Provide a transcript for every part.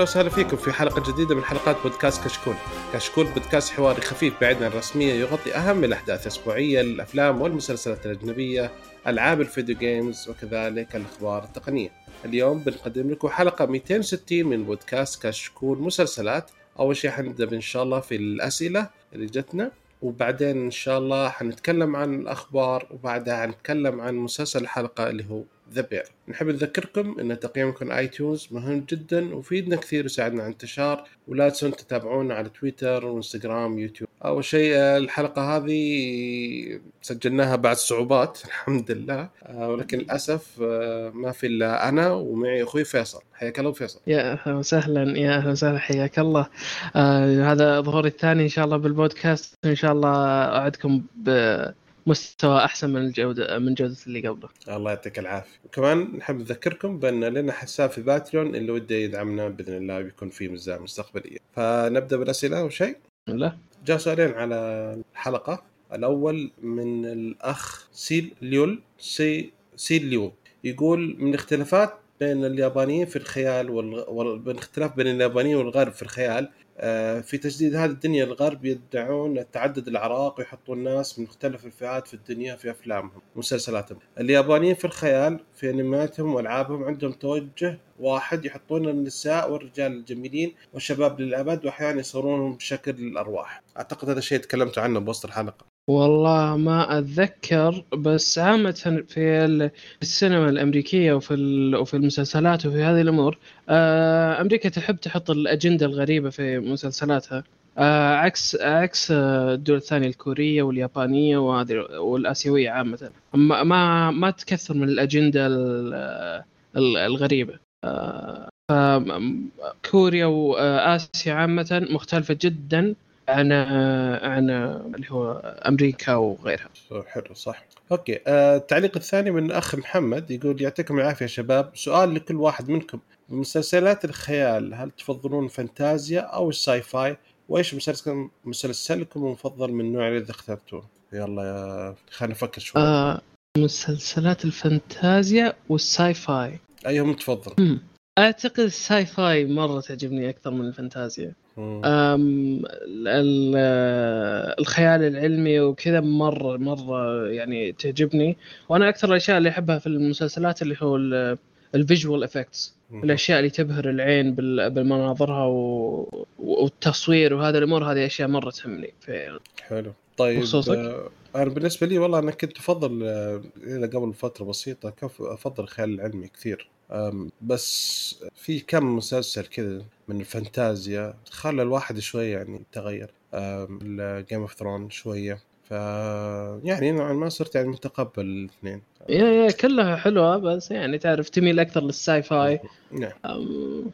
أهلا وسهلا فيكم في حلقة جديدة من حلقات بودكاست كشكول. كشكول بودكاست حواري خفيف بعيد عن الرسمية يغطي أهم الأحداث الأسبوعية للافلام والمسلسلات الأجنبية، ألعاب الفيديو جيمز وكذلك الأخبار التقنية. اليوم بنقدم لكم حلقة 260 من بودكاست كشكول مسلسلات. أول شيء حنبدأ إن شاء الله في الأسئلة اللي جتنا وبعدين إن شاء الله حنتكلم عن الأخبار وبعدها حنتكلم عن مسلسل الحلقة اللي هو ذا بير. نحب نذكركم إن تقييمكم iTunes مهم جدا ويفيدنا كثير ويساعدنا على الانتشار ولا تنسون تتابعونا على تويتر وإنستغرام ويوتيوب أول شيء الحلقة هذه سجلناها بعد صعوبات الحمد لله. آه، ولكن للأسف آه، ما في إلا أنا ومعي أخوي فيصل. حياك الله فيصل. يا أهلا وسهلا يا أهلا وسهلا. حياك الله. آه هذا ظهوري الثاني إن شاء الله بالبودكاست. إن شاء الله أعدكم بمستوى أحسن من الجودة من جودة اللي قبله. الله يعطيك العافية. وكمان نحب نذكركم بأن لنا حساب في Patreon اللي وده يدعمنا بإذن الله بيكون في ميزان مستقبلية. فنبدأ بالأسئلة أول شيء. لا. جاء سؤالين على الحلقة. الأول من الأخ سيل ليول سي سيل ليول يقول من الاختلافات بين اليابانيين في الخيال. وال... بين اختلاف بين اليابانيين والغرب في الخيال في تجديد هذه الدنيا الغرب يدعون تعدد الاعراق ويحطون ناس من مختلف الفئات في الدنيا في أفلامهم ومسلسلاتهم. اليابانيين في الخيال في انمياتهم وألعابهم عندهم توجه واحد يحطون النساء والرجال الجميلين والشباب للأبد واحيانا يصورونهم بشكل الأرواح. أعتقد هذا الشيء تكلمت عنه بوسط الحلقة. والله ما أتذكر بس عامة في السينما الأمريكية وفي وفي المسلسلات وفي هذه الأمور آه، أمريكا تحب تحط الأجندة الغريبة في مسلسلاتها. آه، عكس عكس الدول الثانية الكورية واليابانية وهذه والآسيوية عامة. ما ما, تكثر من الأجندة الغريبة. آه، كوريا وآسيا عامة مختلفة جدا. عن عن اللي هو أمريكا وغيرها. حلو صح. أوكي آه التعليق الثاني من أخ محمد يقول يعطيكم العافية يا شباب سؤال لكل واحد منكم بمسلسلات الخيال هل تفضلون الفانتازيا أو ال sci-fi؟ وإيش مسلسلكم مسلسلكم المفضل من النوع اللي اخترتوه؟ يلا يا خلينا نفكر شوي. آه مسلسلات الفانتازيا وال sci-fi. أيهم تفضل؟ أعتقد ال sci-fi مرة تعجبني أكثر من الفانتازيا. الخيال العلمي وكذا مرة مرة يعني تعجبني. وأنا أكثر الأشياء اللي أحبها في المسلسلات اللي هو ال visual effects الأشياء اللي تبهر العين بمناظرها والتصوير وهذه الأمور هذه أشياء مرة تهمني في حلو. طيب آه أنا بالنسبة لي والله أنا كنت أفضل آه إلى قبل فترة بسيطة أفضل الخيال العلمي كثير. بس في كم مسلسل كذا من الفانتازيا خلى الواحد شوي يعني تغير ال Game of Thrones شوية. ف يعني نوعا ما صرت يعني متقبل الاثنين. yeah yeah كلها حلوة بس يعني تعرف تميل أكثر لل sci-fi نعم. أم...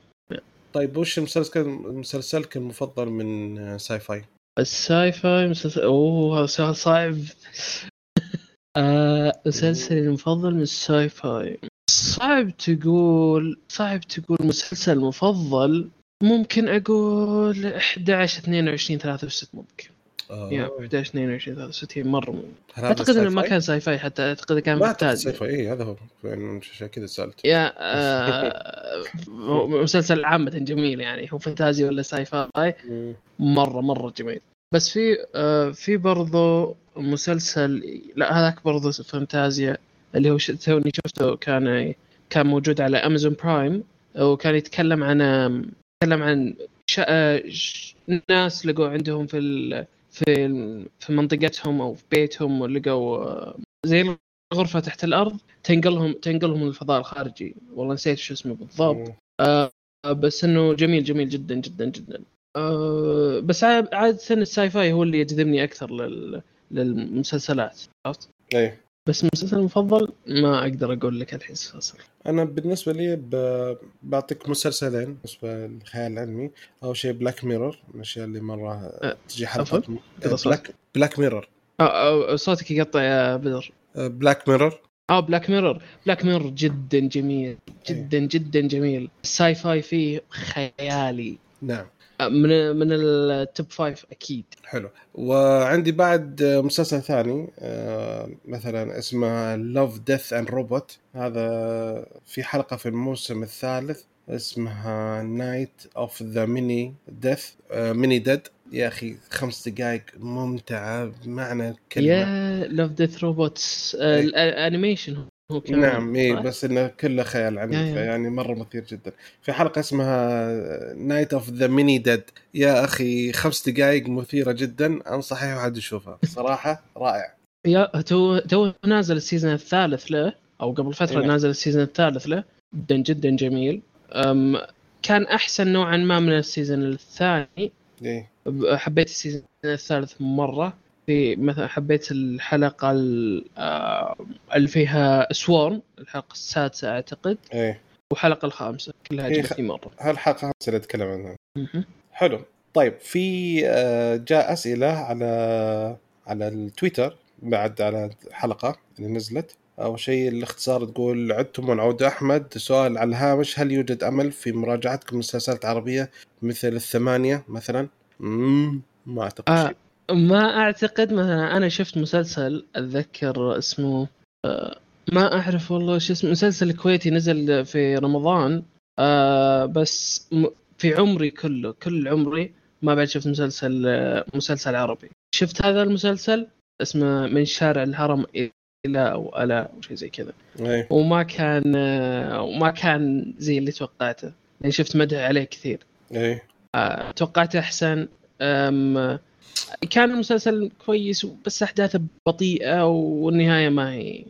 طيب وش مسلسل مسلسلك المفضل من sci-fi؟ ال sci-fi مسلسل أوه سؤال صعب. آه، مسلسلي المفضل من ال sci-fi صعب تقول صعب تقول مسلسل مفضل ممكن أقول 11 22 63 ممكن. آه. yeah 11 22 63 مرة ممكن. أعتقد إنه ما كان sci-fi حتى أعتقد كان fantasy sci-fi اي هذا هو. عشان كذا سألت. yeah آه مسلسل عامه جميل يعني هو fantasy ولا sci-fi مرة مرة جميل. بس في آه في برضو مسلسل لا هذاك برضو فانتازيا اللي هو توني شفته كان كان موجود على Amazon Prime وكان يتكلم عن يتكلم عن شا... ناس لقوا عندهم في ال... في في منطقتهم أو في بيتهم ولقوا زي غرفه تحت الأرض تنقلهم تنقلهم للفضاء الخارجي. والله نسيت شو اسمه بالضبط. آه بس إنه جميل جميل جدا جدا جدا. آه بس عاده الساي فاي هو اللي يجذبني أكثر لل... للمسلسلات عرفت؟ إيه. بس المسلسل المفضل ما أقدر أقول لك الحين صراحة أنا بالنسبة لي ب... بعطيك مسلسلين بالنسبة للخيال العلمي. أول شيء Black Mirror من الأشياء اللي مرة أه. تجي حلقة Black Black Mirror صوتك يقطع يا بدر. Black Mirror آه Black Mirror Black Mirror جدا جميل. جدا جدا جميل. ال sci-fi فيه خيالي. نعم. من من ال top five أكيد. حلو. وعندي بعد مسلسل ثاني مثلا اسمه Love Death and Robots هذا في حلقة في الموسم الثالث اسمها Night of the Mini Death Mini Dead يا أخي خمس دقائق ممتعة بمعنى الكلمة yeah Love Death Robots ال animation. هو كمان نعم اي؟ بس إنه كله خيال علمي yeah. يعني مرة مثير جدا. في حلقة اسمها Night of the Mini Dead يا أخي خمس دقائق مثيرة جدا. انصح اي واحد يشوفها. صراحة رائع. yeah تو تو نازل ال season الثالث له أو قبل فترة إيه. نازل ال season الثالث له. جدا جدا جميل. أم كان أحسن نوعا ما من ال season الثاني. إيه. حبيت ال season الثالث مرة. في مثلا حبيت الحلقة ال- آه، اللي فيها Swarm الحلقة السادسة أعتقد إيه والحلقة الخامسة كلها إيه، عجبتني مرة هالحلقة اللي أتكلم عنها مهم. حلو طيب في آه، جاء أسئلة على على التويتر بعد على الحلقة اللي نزلت أول شيء الاختصار تقول عدتم ونعود أحمد سؤال على الهامش هل يوجد أمل في مراجعتكم مسلسلات عربيه مثل الثمانية مثلا؟ مم ما أعتقد آه. شيء ما أعتقد مثلا أنا شفت مسلسل أتذكر اسمه آه، ما أعرف والله شو اسمه مسلسل كويتي نزل في رمضان آه، بس في عمري كله كل عمري ما بعد شفت مسلسل آه، مسلسل عربي. شفت هذا المسلسل؟ اسمه من شارع الهرم إلى أو الا أو شيء زي كذا. إيه. وما كان وما كان زي اللي توقعته. يعني شفت مدح عليه كثير. إيه. آه، توقعت أحسن كان المسلسل كويس بس أحداثه بطيئة والنهاية ما هي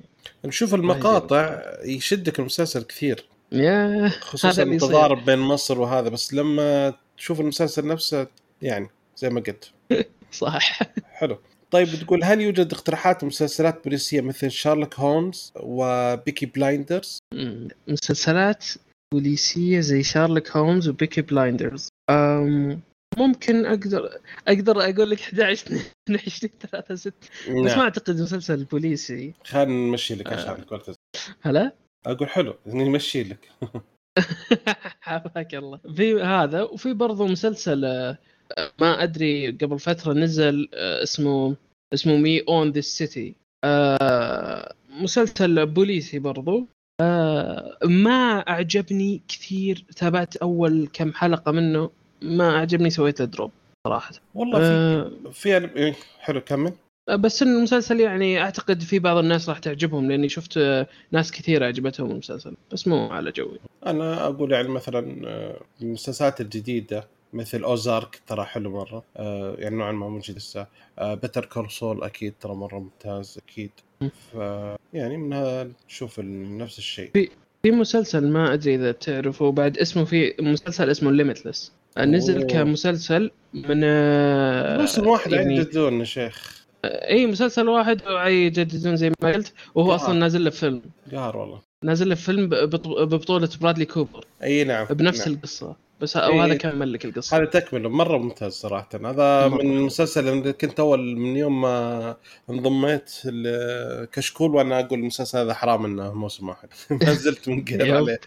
نشوف المقاطع يشدك المسلسل كثير. يا خصوصا. التضارب بين مصر وهذا بس لما تشوف المسلسل نفسه يعني زي ما قلت. صح. حلو. طيب تقول هل يوجد اقتراحات مسلسلات بوليسيه مثل Sherlock Holmes و Peaky Blinders؟ مسلسلات بوليسية زي Sherlock Holmes و Peaky Blinders. أم، ممكن أقدر أقدر أقول لك 11 22 3 6 بس ما أعتقد مسلسل بوليسي خلينا نمشي لك آه. عشان كورتز هلا؟ أقول حلو نمشي لك. حفاك الله. في هذا وفي برضو مسلسل آه، ما أدري قبل فترة نزل آه، اسمه اسمه We Own This City مسلسل بوليسي برضو. آه، ما أعجبني كثير. تابعت أول كم حلقة منه. ما اعجبني سويت drop صراحة. والله في آه، في إيه، حلو كمل. بس إن المسلسل يعني أعتقد في بعض الناس راح تعجبهم لأني شفت آه، ناس كثير عجبتهم المسلسل بس مو على جوي. أنا أقول يعني مثلا آه، المسلسلات الجديدة مثل Ozark ترى حلو مرة. آه، يعني نوعا ما موجود لسه. Better Call Saul أكيد ترى مرة ممتاز أكيد. ف يعني منها نشوف نفس الشيء. في مسلسل ما أدري إذا تعرفه بعد اسمه في مسلسل اسمه Limitless نزل أوه. كمسلسل من آه، موسم واحد يعني يجددون يا شيخ إي مسلسل واحد يجددون زي ما قلت وهو آه. أصلا نازل له فيلم قهر والله نازل له فيلم ببط- ببطولة برادلي كوبر أي نعم بنفس نعم. القصة بس إيه. هذا كمل لك القصة هذا تكملة مرة ممتاز صراحة هذا. من المسلسل اللي كنت أول من يوم ما انضميت لكشكول وأنا أقول المسلسل هذا حرام إنه موسم واحد ما زلت منقهر يب. عليه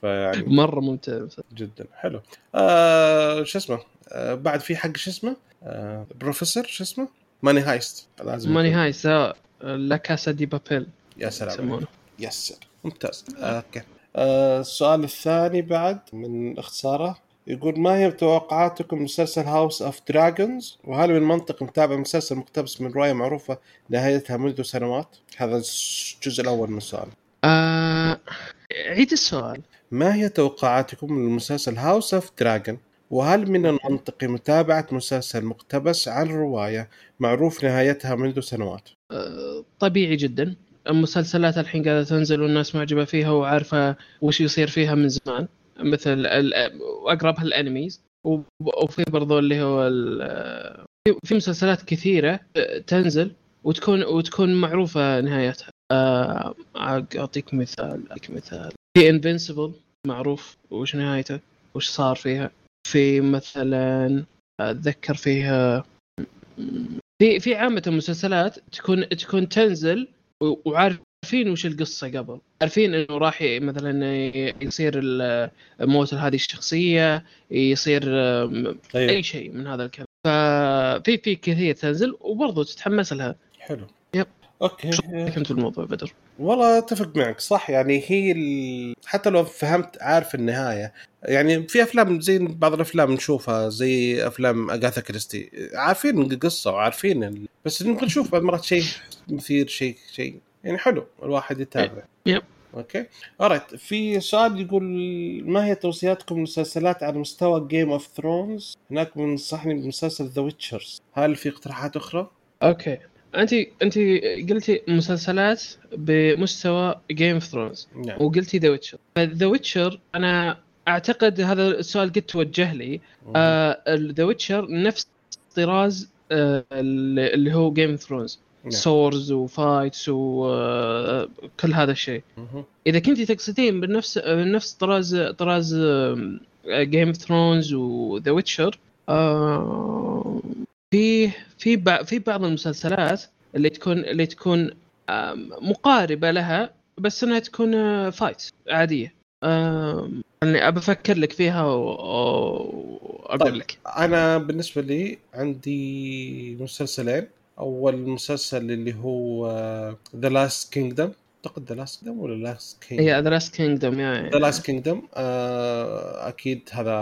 فيعني مرة ممتع. جدا. حلو. آه شو اسمه؟ آه بعد في حق شو اسمه؟ آه بروفيسور شو اسمه؟ Money Heist لازم Money يكون. هايسا La Casa de Papel. يا سلام يسمونه. يسر ممتاز. okay. آه السؤال الثاني بعد من اختصاره يقول ما هي توقعاتكم مسلسل House of Dragons وهل من منطق متابعة مسلسل مقتبس من رواية معروفة نهايتها منذ سنوات؟ هذا الجزء الأول من السؤال. آه... عيد السؤال. ما هي توقعاتكم للمسلسل House of Dragon وهل من المنطقي متابعة مسلسل مقتبس عن رواية معروف نهايتها منذ سنوات؟ آه، طبيعي جدا. المسلسلات الحين قاعدة تنزل والناس معجبة فيها وعارفة وش يصير فيها من زمان مثل ال- واقربها الانميز و- وفي برضو اللي هو في- مسلسلات كثيرة تنزل وتكون وتكون معروفة نهايتها. أعطيك مثال أعطيك مثال. في انفنسبل معروف. وش نهايته؟ وش صار فيها؟ في مثلا أتذكر فيها في في عامة المسلسلات تكون تكون تنزل وعارفين وش القصة قبل. عارفين إنه راح مثلا يصير موت هذه الشخصية يصير أم، أي طيب شيء من هذا الكلام. ففي في كثير تنزل وبرضه تتحمس لها. حلو. yep. Okay كنت في الموضوع بدر؟ والله أتفق معك صح؟ يعني هي ال... حتى لو فهمت عارف النهاية. يعني في أفلام زي بعض الأفلام نشوفها زي أفلام أغاثا كريستي. عارفين القصة وعارفين ال... بس نبغى نشوف بعض المرات شيء مثير شيء شيء. يعني حلو الواحد يتابع. yep. Okay. Alright في سؤال يقول ما هي توصياتكم للمسلسلات على مستوى Game of Thrones هناك بنصحني بمسلسل The Witchers هل في اقتراحات أخرى؟ okay. انت انت قلتي مسلسلات بمستوى Game of Thrones نعم. وقلتي The Witcher ف The Witcher أنا أعتقد هذا السؤال قد توجه لي. The Witcher نفس طراز آه، اللي هو Game of Thrones نعم. swords و fights وكل هذا الشيء. إذا كنتي تقصدين بنفس بنفس طراز طراز Game of Thrones و The Witcher في في بع- في بعض المسلسلات اللي تكون اللي تكون مقاربة لها بس إنها تكون fight عادية. آم، يعني ابى أفكر لك فيها وأقول طيب. لك. أنا بالنسبة لي عندي مسلسلين. أول مسلسل اللي هو The Last Kingdom أعتقد The Last Kingdom ولا Last Kingdom هي The Last Kingdom The Last Kingdom أكيد هذا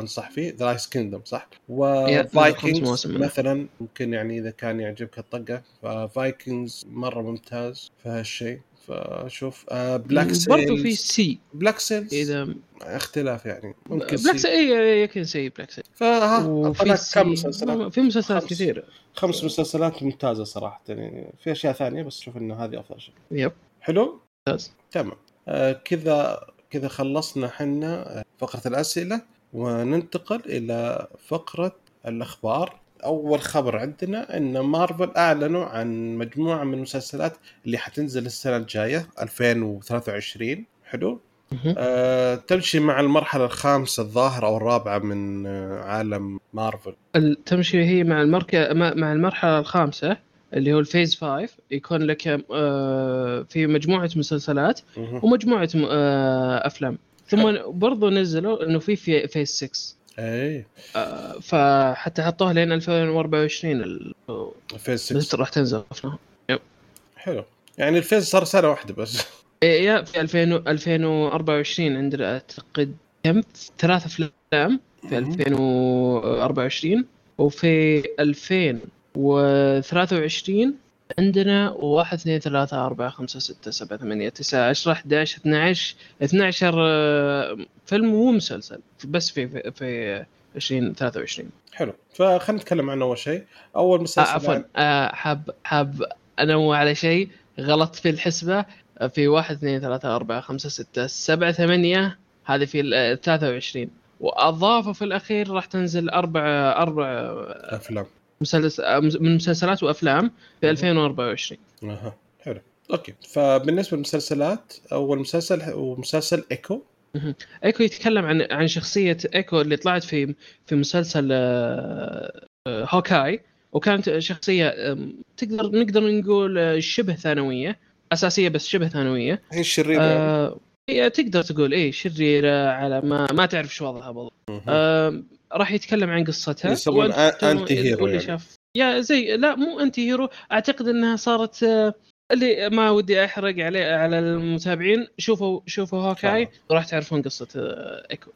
أنصح فيه. The Last Kingdom صح؟ و Vikings. مثلا ممكن يعني إذا كان يعجبك الطقة. ف Vikings مرة ممتاز في هالشيء. فشوف آه Black برضو في Sails سي Black Sails إذا اختلاف يعني. ممكن Black سي. سي اي يمكن سي Black سي فها كم مسلسلات؟ في مسلسلات. كثيرة. خمس مسلسلات ممتازة صراحة يعني. في أشياء ثانية بس شوف ان هذه أفضل شيء. yep. حلو؟ ممتاز. تمام. آه كذا كذا خلصنا حنا آه، فقرة الأسئلة وننتقل إلى فقرة الأخبار. أول خبر عندنا إن مارفل أعلنوا عن مجموعة من المسلسلات اللي حتنزل السنة الجاية 2023 حلو. آه تمشي مع المرحلة الخامسة الظاهرة أو الرابعه من آه عالم مارفل. تمشي هي مع المركة مع المرحلة الخامسة اللي هو ال phase 5 يكون لك آه، في مجموعة مسلسلات م- آه، أفلام. ثم برضو نزلوا إنه في في phase 6 اي فحتى حطوها لين 2024 ال- phase بس 6 راح تنزل أفلام. حلو. يعني ال phase صار سنة واحدة بس. يا في 2000 و- 2024 عندنا أعتقد كم؟ ثلاث أفلام في 2024 وفي 2023 عندنا 1 2 3 4 5 6 7 8 9 10 11 12 12 آه، فيلم ومسلسل بس في في, في 2023 حلو. فخلينا نتكلم عنه أول شيء. أول آه مسلسل عفوا آه حاب حاب أنوه على شيء. غلط في الحسبة آه، في 1 2 3 4 5 6 7 8 هذه في ال- آه، 23 واضافوا في الأخير راح تنزل أربع أربع أفلام. مسلسل آه، من مسلسلات وأفلام في 2024 أها حلو. okay. فبالنسبة للمسلسلات أول مسلسل هو مسلسل إيكو. إيكو يتكلم عن عن شخصية إيكو اللي طلعت في في مسلسل آه، آه، Hawkeye. وكانت شخصية تقدر نقدر نقول شبه ثانوية أساسية بس شبه ثانوية. هي الشريره يعني. آه هي تقدر تقول إيه شريرة على ما ما تعرف شو وضعها بالضبط. آه راح يتكلم عن قصتها أ- anti-hero يعني. شاف يا زي لا مو anti-hero أعتقد إنها صارت آه، اللي ما ودي أحرق عليه على المتابعين شوفوا شوفوا Hawkeye. وراح تعرفون قصة آه، إيكو.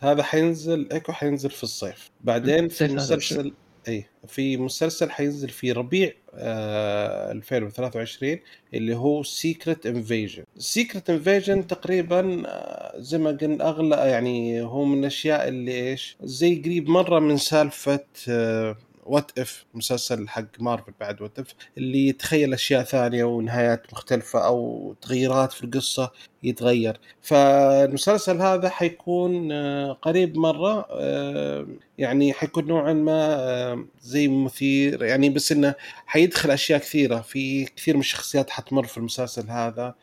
هذا حينزل إيكو حينزل في الصيف بعدين في مسلسل اي في مسلسل حينزل في ربيع آه 2023 اللي هو Secret Invasion Secret Invasion تقريبا آه زي ما قلنا أغلى يعني هو من الأشياء اللي إيش زي قريب مرة من سالفة آه What If مسلسل حق مارفل بعد What If اللي يتخيل أشياء ثانية ونهايات مختلفة أو تغييرات في القصة. يتغير. فالمسلسل هذا حيكون آه، قريب مرة آه، يعني حيكون نوعا ما آه، زي مثير يعني بس إنه حيدخل أشياء كثيرة. في كثير من الشخصيات حتمر في المسلسل هذا.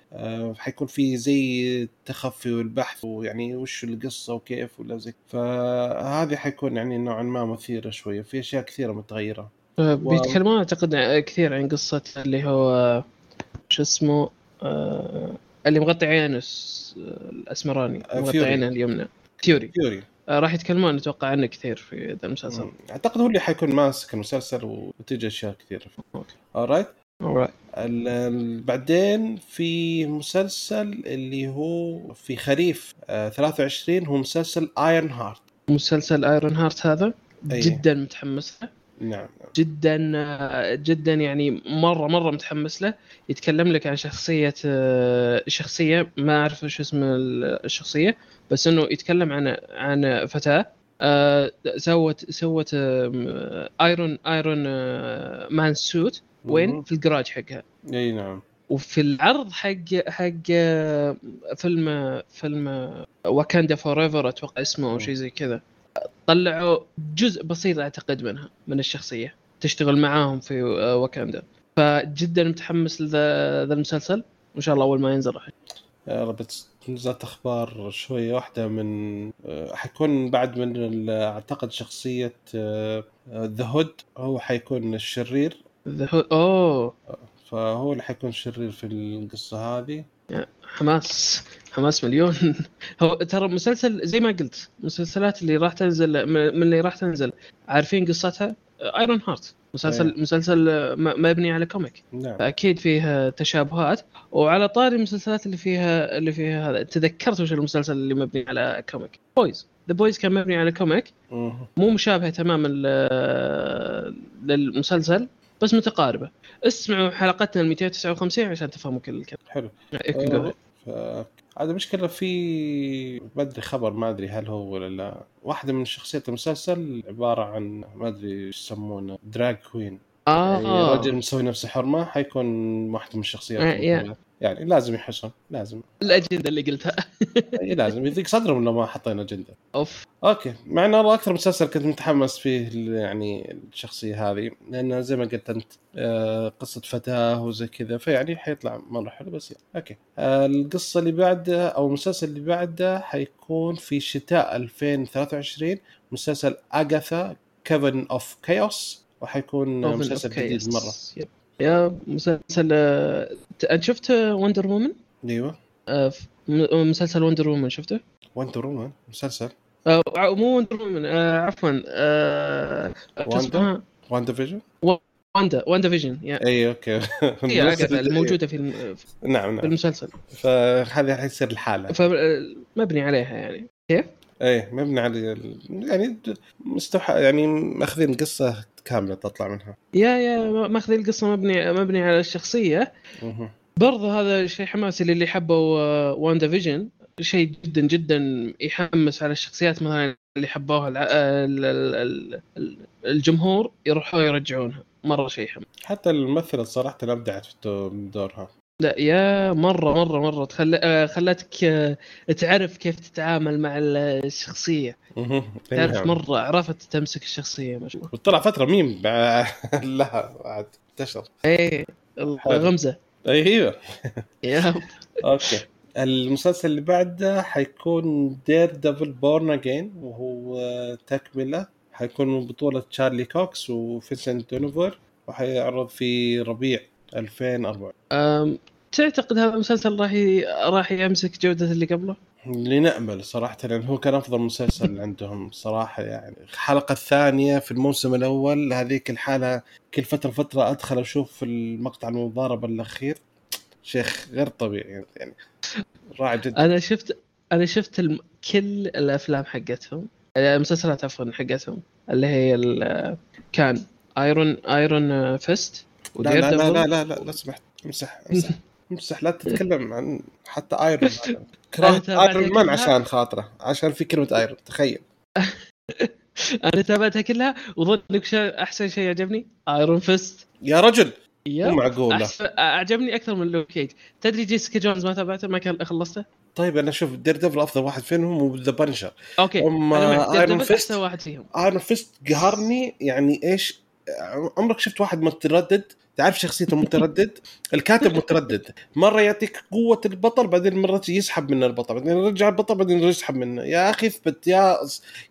حيكون في زي التخفي والبحث ويعني وش القصة وكيف ولا زي فهذه حيكون يعني نوعا ما مثيرة شوية. في أشياء كثيرة متغيرة. بيتكلمون أعتقد كثير عن قصة اللي هو شو اسمه اللي مغطي عينه آه، الأسمراني آه، مغطي. عينه اليمنى. Fury Fury آه، راح يتكلمون أتوقع عنه كثير في ذا المسلسل. أعتقد هو اللي حيكون ماسك المسلسل وتجي أشياء كثيرة. ال- ال- بعدين في مسلسل اللي هو في خريف آه 23 هو مسلسل Ironheart مسلسل Ironheart هذا أي. جدا متحمس له. نعم. جدا جدا يعني مرة مرة متحمس له. يتكلم لك عن شخصية شخصية ما أعرف إيش اسم الشخصية بس إنه يتكلم عن عن فتاة. آه، suit suit Iron Iron Man suit وين. في الجراج حقها. أي نعم. وفي العرض حق حق آه، فيلم فيلم Wakanda Forever أتوقع اسمه أو شيء زي كذا. طلعوا جزء بسيط أعتقد منها من الشخصية تشتغل معاهم في آه، واكاندا فجدا متحمس لذا ذا المسلسل وإن شاء الله أول ما ينزل راح يا رب نزلت أخبار شوية واحدة من آه، حيكون بعد من أعتقد شخصية The Hood هو حيكون الشرير. ذا هو- أوه. فهو اللي حيكون شرير في القصة هذه. حماس حماس مليون. هو ترى مسلسل زي ما قلت المسلسلات اللي راح تنزل من اللي راح تنزل. عارفين قصتها؟ Ironheart مسلسل أيه. مسلسل مبني على comic نعم. فأكيد فيه تشابهات. وعلى طاري المسلسلات اللي فيها اللي فيها هذا. تذكرت وش المسلسل اللي مبني على comic Boys The Boys كان مبني على comic. مو مشابهه تماما للمسلسل. بس متقاربة. اسمعوا حلقتنا ال 259 عشان تفهموا كل الكلام. حلو. آه. ف هذا مشكلة في ما أدري خبر ما أدري هل هو ولا لا. واحدة من شخصيات المسلسل عبارة عن ما أدري إيش يسمونه drag queen يعني آه رجل مسوي نفسه حرمة حيكون واحدة من الشخصيات آه،. يعني لازم يحسن لازم. الأجندة اللي قلتها. إي لازم. يضيق صدرهم لو ما حطينا أجندة؟ أوف. okay. مع انه والله أكثر مسلسل كنت متحمس فيه يعني الشخصية هذه لأن زي ما قلت أنت آه، قصة فتاة وزي كذا فيعني حيطلع مرة حلو بس يعني. okay. آه، القصة اللي بعدها أو المسلسل اللي بعده حيكون في شتاء 2023 مسلسل Agatha Coven of Chaos وحيكون مسلسل جديد. مرة. yep. yeah مسلسل آه، أنت شفت Wonder Woman؟ أيوه. مسلسل Wonder Woman شفته؟ Wonder Woman مسلسل؟ آه، ع- مو Wonder Woman آه، عفوا آه، واندا؟ Vision واندا WandaVision yeah اي okay. هي الموجوده في الم- في نعم نعم. المسلسل. فهذه حيصير الحالة. فمبني عليها يعني. كيف؟ إيه مبني على يعني مستوحى يعني ماخذين قصة كاملة تطلع منها. yeah yeah ماخذ القصة مبني مبني على الشخصية. برضه هذا شيء حماسي للي حبوا آه، WandaVision شيء جدا جدا يحمس على الشخصيات مثلا اللي حبوها الع- ال- ال- ال- الجمهور يروحوا يرجعونها. مرة شيء حماس حتى الممثلة صراحة أبدعت في دو- دورها. لا yeah مرة مرة مرة تخل... آه، خلتك آه، تعرف كيف تتعامل مع الشخصية. تعرف. مرة عرفت تمسك الشخصية ما شاء الله. وطلع فترة ميم بع- لها بعد انتشر. إيه. غمزة. أيوه. yeah okay. المسلسل اللي بعده حيكون Daredevil Born Again وهو تكملة. حيكون من بطولة تشارلي كوكس وفينسنت دونوفريو وحيعرض في ربيع. 2004 أم، تعتقد هذا المسلسل راح ي... راح يمسك جودة اللي قبله؟ لنأمل صراحة لأن هو كان أفضل مسلسل عندهم صراحة يعني. الحلقة الثانية في الموسم الأول هذيك الحالة كل فترة فترة أدخل أشوف المقطع المضاربة الأخير. شيخ غير طبيعي يعني. رائع جدا. أنا شفت أنا شفت الم... كل الأفلام حقتهم. المسلسلات عفوا حقتهم اللي هي ال... كان Iron Iron Fist لا لا لا لا لا لا لا سمحت امسح امسح امسح لا تتكلم عن حتى Iron كرهت Iron Man. عشان خاطره عشان في كلمة Iron تخيل. أنا تابعتها كلها وظنك. أحسن شيء عجبني؟ Iron Fist يا رجل مو أحس... أعجبني أكثر من لوك كيج تدري جيسيكا جونز ما تابعته؟ ما كان خلصته؟ طيب أنا أشوف Daredevil أفضل واحد فيهم و The Punisher okay. Fist؟ أحسن واحد فيهم. Iron Fist قهرني يعني إيش عمرك شفت واحد متردد؟ تعرف شخصيته متردد؟ الكاتب متردد. مرة يعطيك قوة البطل بعدين مرة يسحب من البطل. بعدين يرجع البطل بعدين يسحب منه. يا أخي اثبت yeah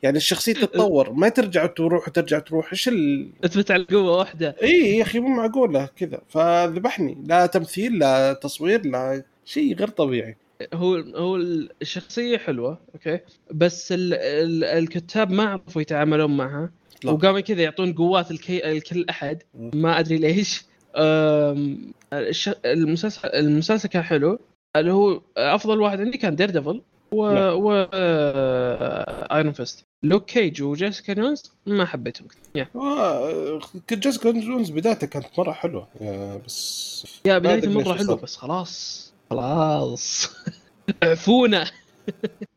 يعني الشخصية تتطور. ما ترجع تروح وترجع تروح. إيش ال... اثبت على قوه واحدة. إي يا أخي مو معقولة كذا. فذبحني. لا تمثيل لا تصوير لا شيء غير طبيعي. هو هو الشخصية حلوة okay. بس ال ال الكتاب ما عرفوا يتعاملون معها. لا. وقاموا كذا يعطون قوات الكي... لكل أحد. ما أدري ليش. أم، الش- المسلسل المسلسل كان حلو. اللي هو أفضل واحد عندي كان Daredevil و, نعم. و... Iron Fist لوك كيج وجيسيكا جونز ما حبيتهم. yeah. آه، جيسيكا جونز بدايته كانت مرة حلوة. آه، بس yeah بدايته مرة حلوة. بس خلاص. خلاص. عفونا. آه،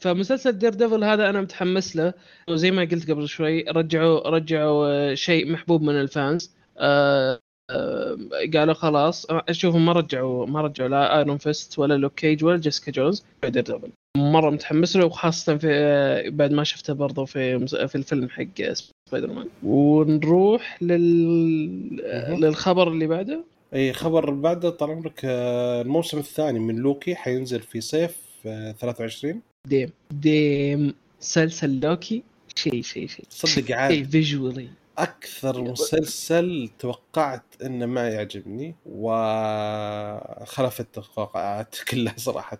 فمسلسل Daredevil هذا أنا متحمس له. وزي ما قلت قبل شوي رجعوا رجعوا آه، شيء محبوب من ال fans. آه، آه، قالوا خلاص اشوفوا ما رجعوا ما رجعوا لا Iron Fist ولا لوك كيج ولا جيسيكا جونز Daredevil مرة متحمس له وخاصة في آه، بعد ما شفته برضه في في الفيلم حق سبايدر مان ونروح لل. للخبر اللي بعده. إي خبر بعده طال عمرك آه، الموسم الثاني من لوكي حينزل في صيف آه، 23 ديم. ديم. مسلسل لوكي. شيء شيء شيء. صدق شيء عاد. فيجولي أكثر مسلسل توقعت إنه ما يعجبني وخلفت التوقعات كلها صراحة.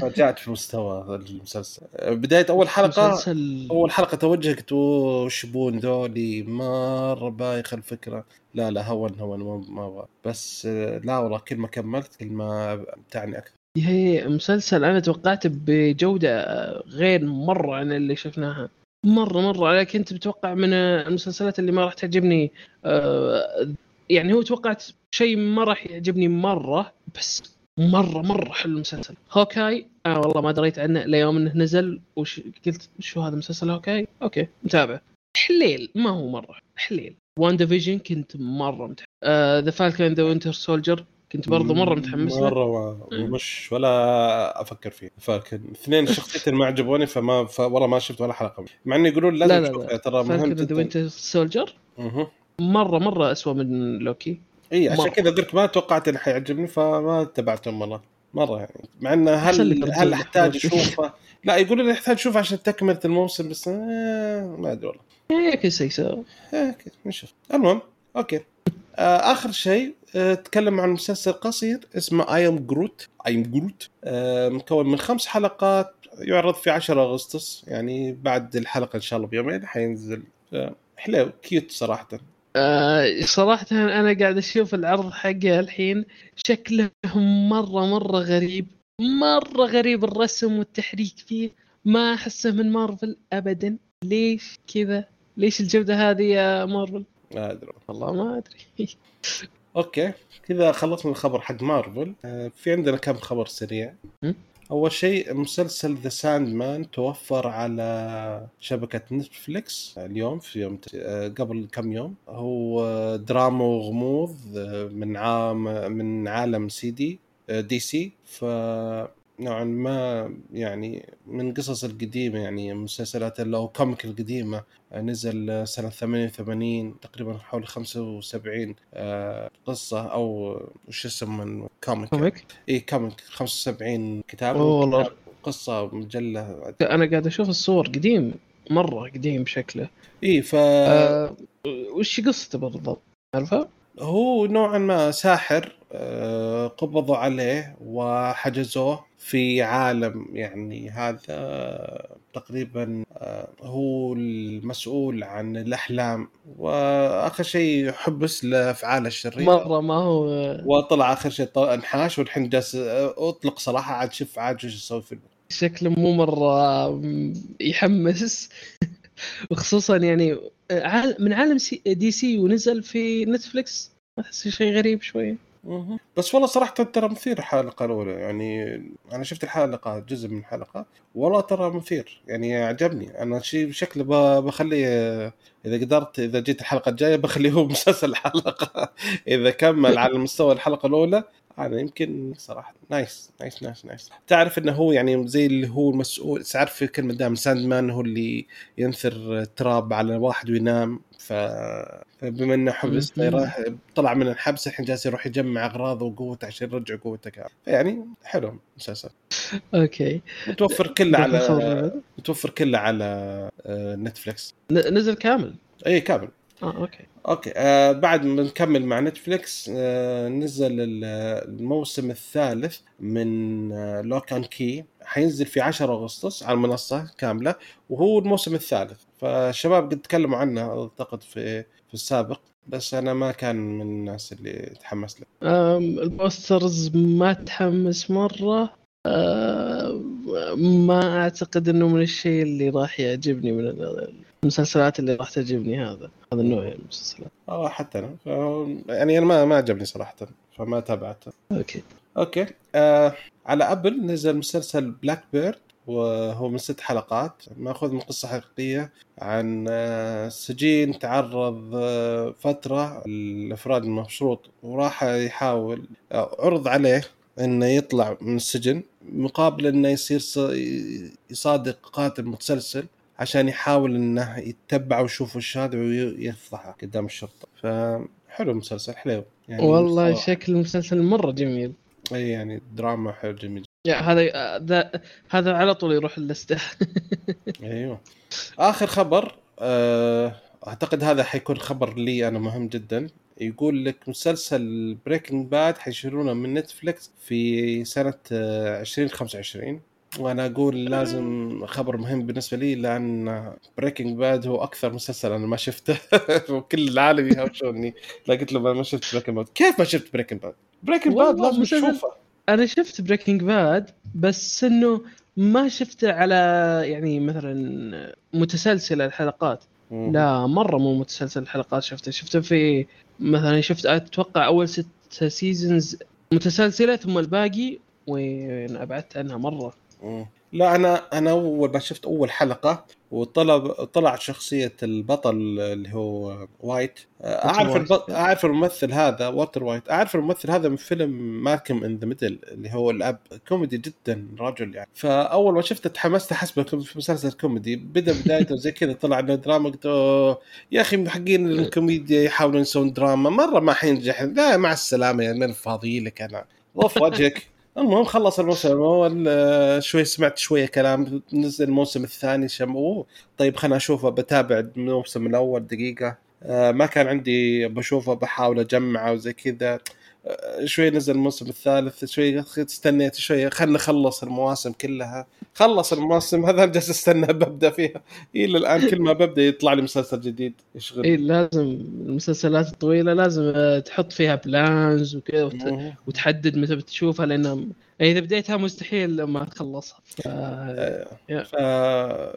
فجأت في مستوى المسلسل. بداية أول حلقة مسلسل أول حلقة توجهت وش بون ذولي مره بايخه الفكرة. لا لا هون هون ما أبغى. بس آه، لا والله كل ما كملت كل ما امتعني أكثر. هي مسلسل أنا توقعته بجودة غير مرة عن اللي شفناها. مرة مرة. أنا كنت متوقع من المسلسلات اللي ما راح تعجبني آه، يعني هو توقعت شيء ما راح يعجبني مرة بس مرة مرة حلو المسلسل. Hawkeye أنا والله ما دريت عنه ليوم إنه نزل. وش قلت؟ شو هذا مسلسل Hawkeye؟ okay متابع. حليل ما هو مرة. حليل. WandaVision كنت مرة متحمس The Falcon The Winter Soldier كنت برضه مرة متحمس مرة ما مش ولا أفكر فيه. Falcon اثنين شخصيتين ما عجبوني فما ف... والله ما شفت ولا حلقة. مع انه يقولون لازم لا لا لا. ترى مهم جدا. Winter Soldier. مرة مرة اسوء من لوكي إي عشان. كذا قلت ما توقعت إنه حيعجبني فما تبعته مره مرة يعني. مع إنه هل هل أحتاج. أشوفه؟ لا يقولون احتاج أشوفه عشان تكملة الموسم بس آه ما أدري والله. يسوي آه، okay نشوف. المهم okay. آه آخر شيء تكلم عن مسلسل قصير اسمه I Am Groot I Am Groot مكون من خمس حلقات يعرض في 10 أغسطس. يعني بعد الحلقة إن شاء الله بيومين حينزل. آه حلو cute صراحة. آه صراحة أنا قاعد أشوف العرض حقه الحين شكله مرة مرة غريب. مرة غريب الرسم والتحريك فيه. ما أحسه من مارفل أبدا. ليش كذا؟ ليش الجودة هذه يا مارفل؟ ما أدري والله. ما أدري. okay كذا خلصنا الخبر حق مارفل. آه، في عندنا كم خبر سريع? أول شيء مسلسل The Sandman توفر على شبكة Netflix اليوم في يوم آه، قبل كم يوم. هو دراما وغموض آه، من عام من عالم سي دي DC. ف نوعا ما يعني من قصص القديمة يعني مسلسلات أو comic القديمة آه، نزل سنة 88 تقريبا حوالي 75 آه، قصة أو وش اسمه comic comic إي comic 75 كتاب والله. قصة مجلة أنا قاعد أشوف الصور قديم مرة قديم شكله إي ف آه وش قصته بالضبط؟ عارفه؟ هو نوعا ما ساحر آه، قبضوا عليه وحجزوه في عالم يعني هذا تقريبا آه، هو المسؤول عن الأحلام. وآخر شيء حبس لأفعاله الشريرة. مرة ما هو وطلع آخر شيء انحاش والحين جالس آه، أطلق صراحة. عاد شوف عاد وش يسوي في شكله مو مرة يحمس. وخصوصا يعني من عالم C DC ونزل في Netflix ما تحس شيء غريب شوي. مهم. بس والله صراحة ترى مثير الحلقة الأولى. يعني أنا شفت الحلقة جزء من الحلقة. والله ترى مثير. يعني عجبني أنا شيء شكله ب- بخليه إذا قدرت إذا جيت الحلقة الجاية بخليه هو مسلسل الحلقة. إذا كمل على مستوى الحلقة الأولى أنا يمكن صراحة. nice nice nice nice تعرف إنه هو يعني زي اللي هو المسؤول تعرف في كلمة دائما Sandman هو اللي ينثر تراب على واحد وينام. ف... فبما إنه انحبس. راح طلع من الحبس الحين جالس يروح يجمع اغراضه وقوته عشان يرجع قوته. كامل يعني حلو مسلسل. okay. متوفر كله على. متوفر كله على آه، Netflix نزل كامل. اي كامل. آه okay. okay آه بعد ما نكمل مع Netflix آه نزل ال- الموسم الثالث من آه Locke and Key حينزل في 10 أغسطس على المنصة كاملة وهو الموسم الثالث. فالشباب قد تكلموا عنه أعتقد في في السابق بس أنا ما كان من الناس اللي تحمس له. ال posters ما تحمس مرة. أم، ما أعتقد إنه من الشيء اللي راح يعجبني من المسلسلات اللي راح تعجبني هذا هذا النوع من المسلسلات. آه حتى أنا. ف... يعني أنا ما ما عجبني صراحة فما تابعته okay. okay. آه على Apple نزل مسلسل Black Bird وهو من ست حلقات مأخوذ من قصة حقيقية عن آه، سجين تعرض آه، فترة الافراد المشروط وراح يحاول آه، عرض عليه إنه يطلع من السجن مقابل إنه يصير يصادق قاتل متسلسل. عشان يحاول إنه يتبعه ويشوف وش هذا ويفضحه قدام الشرطة. فحلو المسلسل حلو. يعني والله صراحة. شكل المسلسل مرة جميل. إي يعني دراما حلو جميل. يا هذا ذا- هذا على طول يروح اللسته أيوه. آخر خبر آه، أعتقد هذا حيكون خبر لي أنا مهم جدا. يقول لك مسلسل Breaking Bad حيشيلونه من Netflix في سنة آه، 2025 وأنا أقول لازم خبر مهم بالنسبة لي لأن Breaking Bad هو أكثر مسلسل أنا ما شفته. وكل العالم يهاوشوني. لا قلت له ما ما شفت Breaking Bad كيف ما شفت Breaking Bad Breaking Bad لازم تشوفه. أنا شفت Breaking Bad بس إنه ما شفته على يعني مثلا متسلسل الحلقات. مم. لا مرة مو متسلسل الحلقات شفته. شفته في مثلا شفت أتوقع أول ست seasons متسلسلة ثم الباقي وين أبعدت عنها؟ مرة. لا أنا أنا أول ما شفت أول حلقة وطلع طلع شخصية البطل اللي هو White. أعرف White. الب... أعرف الممثل هذا Walter White أعرف الممثل هذا من فيلم Malcolm in the Middle اللي هو الأب. كوميدي جدا رجل يعني. فأول ما شفته تحمست احسبه كم- في مسلسل كوميدي. بدأ بدايته زي كذا طلع إنه دراما. قلت يا أخي حقين الكوميديا يحاولون يسوون دراما. مرة ما حينجح. لا مع السلامة يا من فاضي لك أنا. ضف وجهك. المهم خلص الموسم. الأول شوي سمعت شوية كلام. نزل الموسم الثاني ثم طيب خلنا أشوفه. بتابع الموسم الأول دقيقة. آه، ما كان عندي بشوفه بحاول أجمعه وزي كذا. شوي نزل الموسم الثالث شوي استنيت شوية خلنا نخلص المواسم كلها. خلص المواسم هذا جالس أستنى ببدأ فيها. إلى الآن كل ما ببدأ يطلع لي مسلسل جديد. يشغل اي لازم المسلسلات الطويلة لازم آه، تحط فيها plans وكذا وت-. وتحدد متى بتشوفها لأن إذا بديتها مستحيل ما تخلصها. ف... آه،. ف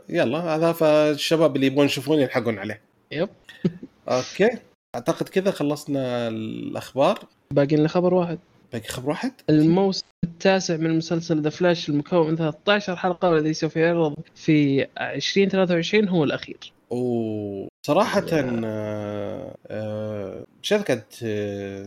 يلا هذا فالشباب اللي يبغون يشوفون يلحقون عليه. yep. Okay. أعتقد كذا خلصنا الأخبار. باقي لنا خبر واحد. باقي خبر واحد؟ الموسم التاسع من مسلسل The Flash المكون من 13 حلقة والذي سوف يعرض في 2023 هو الأخير. وصراحة آه، آه، شركة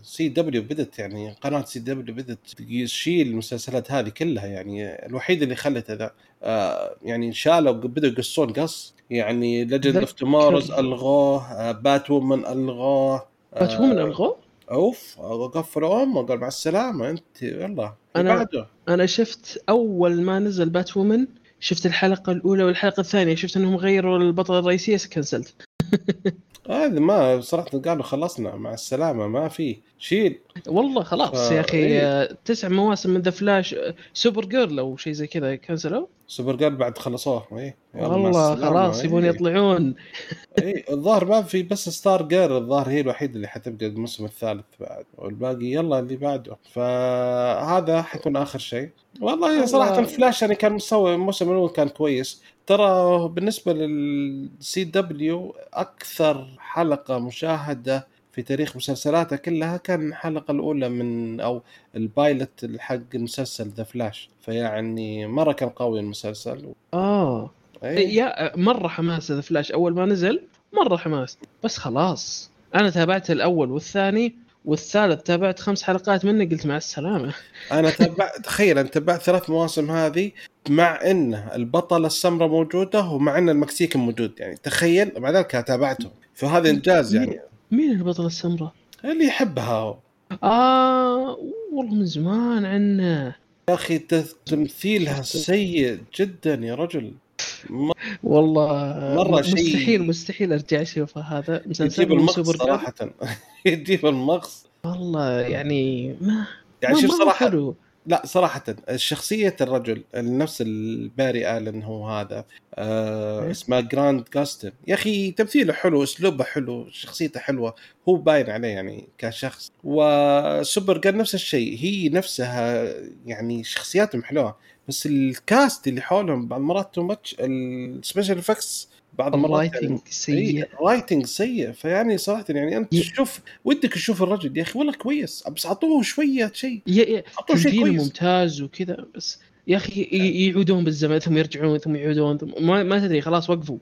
CW بدت يعني قناة CW بدت تشيل المسلسلات هذه كلها يعني الوحيد اللي خلته the آه، يعني شالوا بدوا يقصون قص. يعني Legend of Tomorrows ألغوه آه، Batwoman ألغوه آه، Batwoman ألغوه؟ أوف قفلوا امه قال مع السلامة. أنت يلا اللي بعده. أنا شفت أول ما نزل Batwoman شفت الحلقة الأولى والحلقة الثانية شفت إنهم غيروا البطله الرئيسية كنسلت هذا ما صراحة قالوا خلصنا مع السلامة ما في شيل. والله خلاص آه، يا أخي إيه. تسع مواسم من The Flash Supergirl أو شيء زي كذا كنسلوا. Supergirl بعد خلصوه اي والله. خلاص يبون إيه. يطلعون. اي الظاهر ما في بس Stargirl الظاهر هي الوحيدة اللي حتبدا الموسم الثالث بعد والباقي يلا اللي بعده. فهذا حيكون آخر شيء. والله والله- صراحة الفلاش يعني كان مستوى الموسم الأول كان كويس. ترى بالنسبة لل CW أكثر حلقة مشاهدة في تاريخ مسلسلاته كلها كان الحلقة الأولى من أو ال pilot حق مسلسل The Flash فيعني مرة كان قوي المسلسل. آه. أي. يا مرة حماس The Flash أول ما نزل مرة حماس. بس خلاص. أنا تابعت الأول والثاني والثالث تابعت خمس حلقات منه قلت مع السلامة. أنا تبعت تخيل أنا تبعت ثلاث مواسم هذه مع إن البطله السمراء موجودة ومع إن المكسيكي موجود. يعني تخيل مع ذلك تابعته فهذا إنجاز يعني. مين البطله السمراء؟ اللي يحبها. آه والله من زمان عنه. يا أخي ت- تمثيلها سيء جدا يا رجل. م- والله مرة شيء- مستحيل مستحيل أرجع اشوفه هذا مسلسل يجيب المغص. صراحة. يجيب المغص والله يعني ما يعني شوف ما صراحة حلو. لا صراحة شخصية الرجل نفس الباري آلن هو هذا آه إيه. اسمه Grant Gustin يا أخي تمثيله حلو أسلوبه حلو شخصيته حلوة هو باين عليه يعني كشخص و Supergirl نفس الشيء هي نفسها يعني شخصياتهم حلوة بس ال cast اللي حولهم بعض المرات too much ال special effects بعض المرات يعني ال writing سيء. writing سيء. فيعني صراحة يعني أنت ي- تشوف ودك تشوف الرجل يا أخي والله كويس. بس أعطوه شوية شيء. أعطوه شيء كويس. ممتاز وكذا بس يا أخي ي- يعودون بالزمن ثم يرجعون ثم يعودون ثم ما, ما تدري خلاص وقفوا.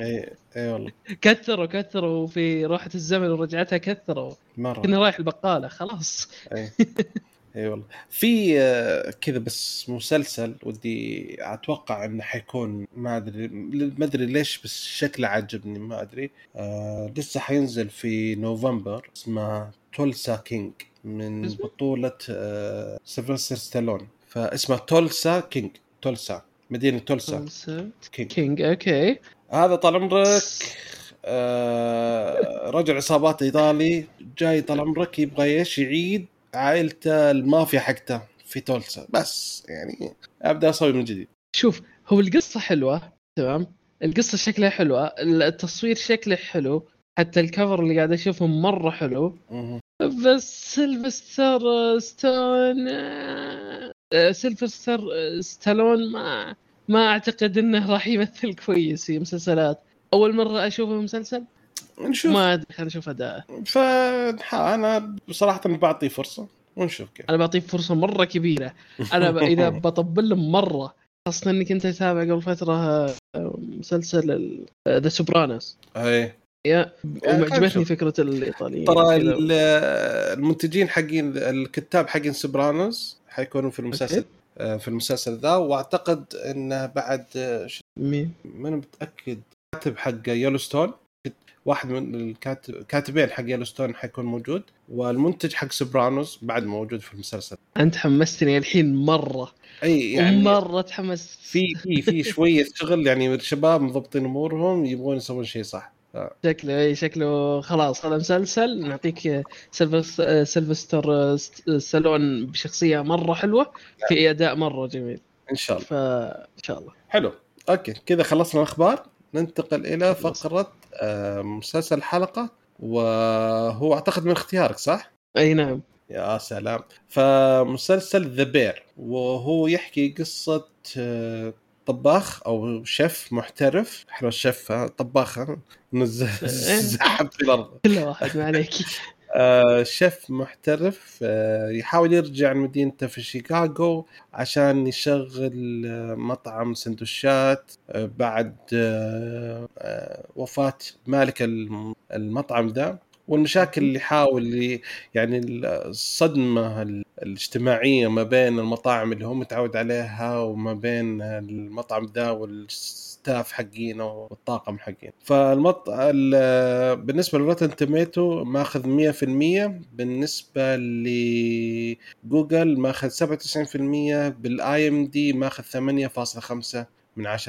إي إي والله. كثروا كثروا في روحة الزمن ورجعتها كثروا. مرة. كنا رايح البقالة خلاص. إي والله. في آه، كذا بس مسلسل ودي أتوقع إنه حيكون ما أدري ما أدري ليش بس شكله عجبني ما أدري. آه لسه حينزل في نوفمبر اسمه Tulsa King من؟ بطولة آه سيلفستر ستالون. فاسمه Tulsa King تولسا مدينة Tulsa King. King okay. هذا طال عمرك آه رجل عصابات إيطالي جاي طال عمرك يبغى إيش يعيد. عائلته المافيا حقته في تولسا. بس يعني أبدأ أسوي من جديد. شوف هو القصة حلوة تمام؟ القصة شكلها حلوة التصوير شكله حلو حتى ال cover اللي قاعد أشوفه مرة حلو. بس سيلفستر ستون آه، سيلفستر ستالون ما ما أعتقد إنه راح يمثل كويس في مسلسلات. أول مرة أشوفه مسلسل؟ نشوف. ما أدري خلينا نشوف اداءه فانا بصراحه بعطيه فرصة ونشوف كيف. أنا بعطيه فرصة مرة كبيرة. أنا ب... إذا بطبل له مرة خاصة إني كنت أتابع قبل فترة آه، مسلسل The Sopranos اي يا خلينا وعجبتني نشوف. فكرة الإيطاليين ترى. ال- المنتجين حقين الكتاب حقين Sopranos حيكونوا في المسلسل. آه، في المسلسل ذا. وأعتقد إنه بعد آه، مين؟ ماني متأكد. كاتب حق Yellowstone واحد من الكاتب كاتبين حق Yellowstone حيكون موجود والمنتج حق Sopranos بعد موجود في المسلسل. أنت حمستني الحين مرة. أي يعني مرة تحمست. في في في شوية شغل يعني الشباب مضبطين أمورهم يبغون يسوون شيء صح. شكله أي شكله خلاص. هذا مسلسل نعطيك سيلفس- سيلفستر ستالون بشخصية مرة حلوة في أداء مرة جميل. إن شاء الله. فإن شاء الله. حلو. okay كذا خلصنا الأخبار ننتقل إلى. فقرة مسلسل الحلقة وهو أعتقد من اختيارك صح؟ أي نعم. يا سلام. فمسلسل The Bear وهو يحكي قصة آه، طباخ أو شيف محترف. الشيف ها؟ طباخ ها؟ نز- زحف في الأرض. كل واحد ما عليك. آه، شيف محترف آه، يحاول يرجع لمدينته في شيكاغو عشان يشغل آه، مطعم سندوتشات آه، بعد آه، وفاة مالك الم- المطعم ذا والمشاكل اللي يحاول يعني الصدمة ال- الاجتماعية ما بين المطاعم اللي هو متعود عليها وما بين المطعم ذا وال staff حقينه والطاقم حقين فالمط... ال- بالنسبة ل Rotten Tomato ماخذ 100% بالنسبة لجوجل ماخذ 97% بال IMDb ماخذ 8.5 من 10%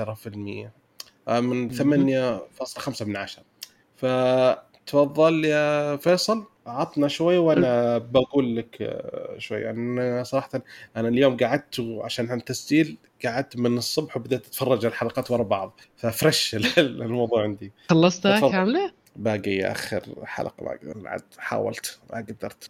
آه، من 8.5 من 10 فتفضل يا فيصل. عطنا شوي وأنا بقول لك آه، شوي. أنا صراحة أنا اليوم قعدت عشان التسجيل قعدت من الصبح وبدأت أتفرج الحلقات ورا بعض. ففرش الموضوع عندي. خلصتها. كاملة؟ باقي آخر حلقة ما قدرت بعد حاولت ما قدرت.